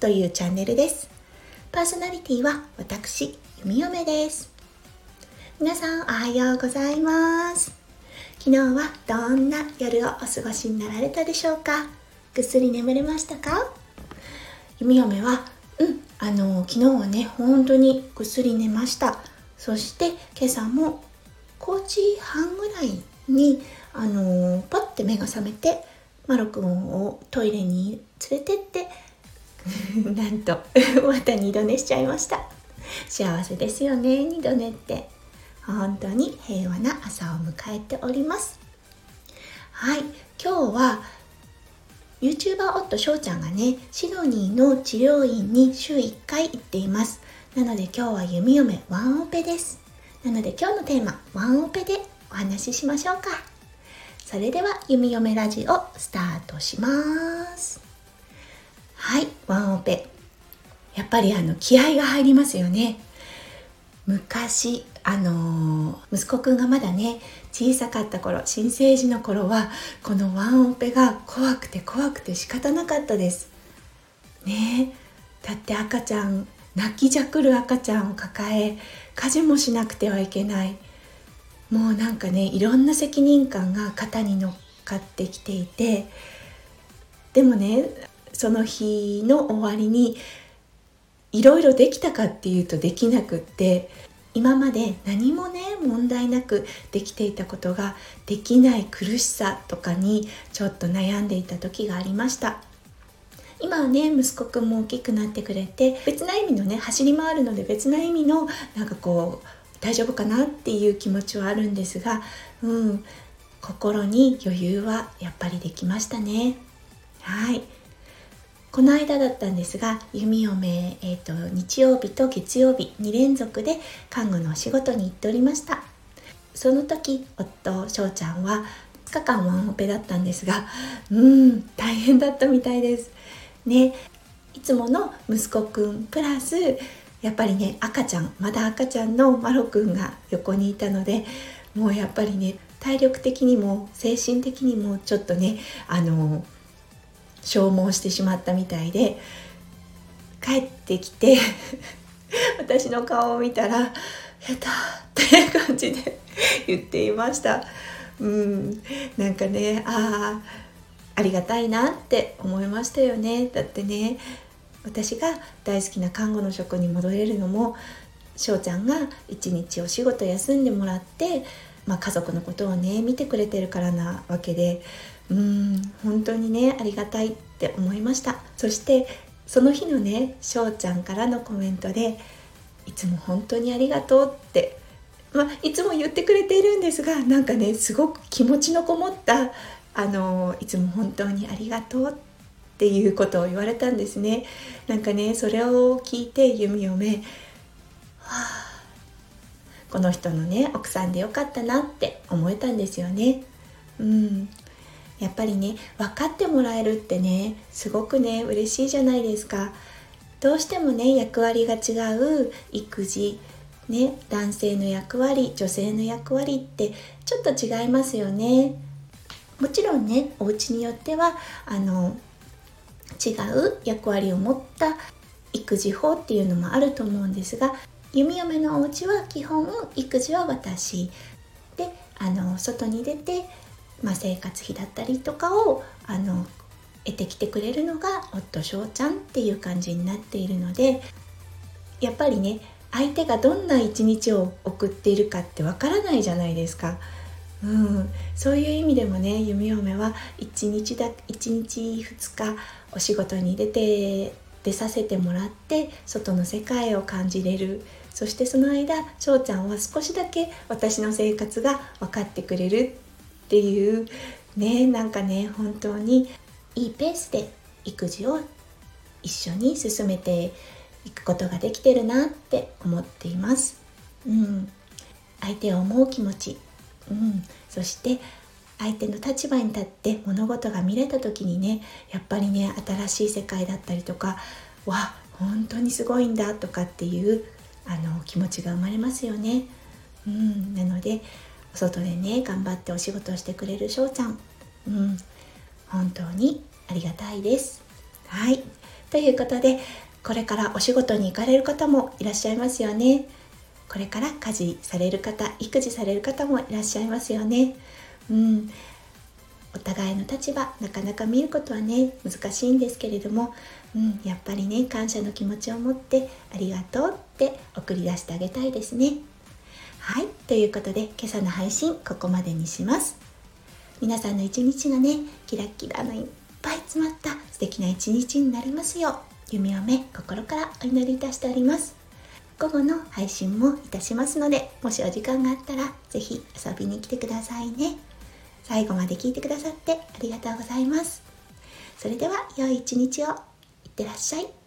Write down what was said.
というチャンネルです。パーソナリティは私弓嫁です。皆さんおはようございます。昨日はどんな夜をお過ごしになられたでしょうか？ぐっすり眠れましたか？弓嫁はうんあの昨日はね本当にぐっすり寝ました。そして今朝も5時半ぐらいにあのパッて目が覚めてマロくんをトイレに連れてって なんとまた二度寝しちゃいました。幸せですよね二度寝って。本当に平和な朝を迎えております。はい今日は YouTuber 夫翔ちゃんがねシドニーの治療院に週1回行っています。なので今日は弓嫁ワンオペです。なので今日のテーマワンオペでお話ししましょうか。それでは弓嫁ラジオスタートします。はいワンオペ。やっぱりあの気合が入りますよね。昔あのー、息子くんがまだね小さかった頃新生児の頃はこのワンオペが怖くて怖くて仕方なかったです。ねだって赤ちゃん泣きじゃくる赤ちゃんを抱え家事もしなくてはいけない。もうなんかねいろんな責任感が肩に乗っかってきていて。でもねその日の終わりにいろいろできたかっていうとできなくって今まで何もね問題なくできていたことができない苦しさとかにちょっと悩んでいた時がありました。今はね息子くんも大きくなってくれて別な意味のね走り回るので別な意味のなんかこう大丈夫かなっていう気持ちはあるんですが、うん、心に余裕はやっぱりできましたね。はい。この間だったんですが弓嫁、えーと、日曜日と月曜日2連続で看護のお仕事に行っておりました。その時夫翔ちゃんは2日間ワンオペだったんですがうん大変だったみたいです。ねいつもの息子くんプラスやっぱりね赤ちゃんまだ赤ちゃんのマロくんが横にいたのでもうやっぱりね体力的にも精神的にもちょっとねあの消耗してしまったみたいで帰ってきて 私の顔を見たら「下手」って感じで 言っていました。うん。なんかねああありがたいなって思いましたよね。だってね私が大好きな看護の職に戻れるのも翔ちゃんが一日お仕事休んでもらって、まあ、家族のことをね見てくれてるからなわけでうん本当にねありがたいって思いました。そしてその日のね翔ちゃんからのコメントで「いつも本当にありがとう」ってまあ、いつも言ってくれているんですがなんかねすごく気持ちのこもったあのいつも本当にありがとうってっていうことを言われたんですね。なんかねそれを聞いて弓嫁はあこの人のね奥さんでよかったなって思えたんですよね。うん。やっぱりね分かってもらえるってねすごくね嬉しいじゃないですか。どうしてもね役割が違う育児ね男性の役割女性の役割ってちょっと違いますよね。もちろんねお家によってはあの違う役割を持った育児法っていうのもあると思うんですが弓嫁のお家は基本育児は私。であの外に出て、まあ、生活費だったりとかをあの得てきてくれるのが夫翔ちゃんっていう感じになっているのでやっぱりね相手がどんな一日を送っているかってわからないじゃないですか。うん、そういう意味でもね弓嫁は1日だ1日2日お仕事に出て出させてもらって外の世界を感じれる。そしてその間翔ちゃんは少しだけ私の生活が分かってくれる。っていうねなんかね本当にいいペースで育児を一緒に進めていくことができてるなって思っています。うん、相手を思う気持ち、うん、そして相手の立場に立って物事が見れた時にねやっぱりね新しい世界だったりとかわ本当にすごいんだとかっていうあの気持ちが生まれますよね。うん、なので外でね頑張ってお仕事をしてくれる翔ちゃん、うん、本当にありがたいです。はいということでこれからお仕事に行かれる方もいらっしゃいますよね。これから家事される方育児される方もいらっしゃいますよね。うん、お互いの立場なかなか見ることはね難しいんですけれども、うん、やっぱりね感謝の気持ちを持ってありがとうって送り出してあげたいですね。はいということで今朝の配信ここまでにします。皆さんの一日がねキラキラのいっぱい詰まった素敵な一日になりますよう夢を目心からお祈りいたしております。午後の配信もいたしますのでもしお時間があったら是非遊びに来てくださいね。最後まで聞いてくださってありがとうございます。それでは良い一日をいってらっしゃい。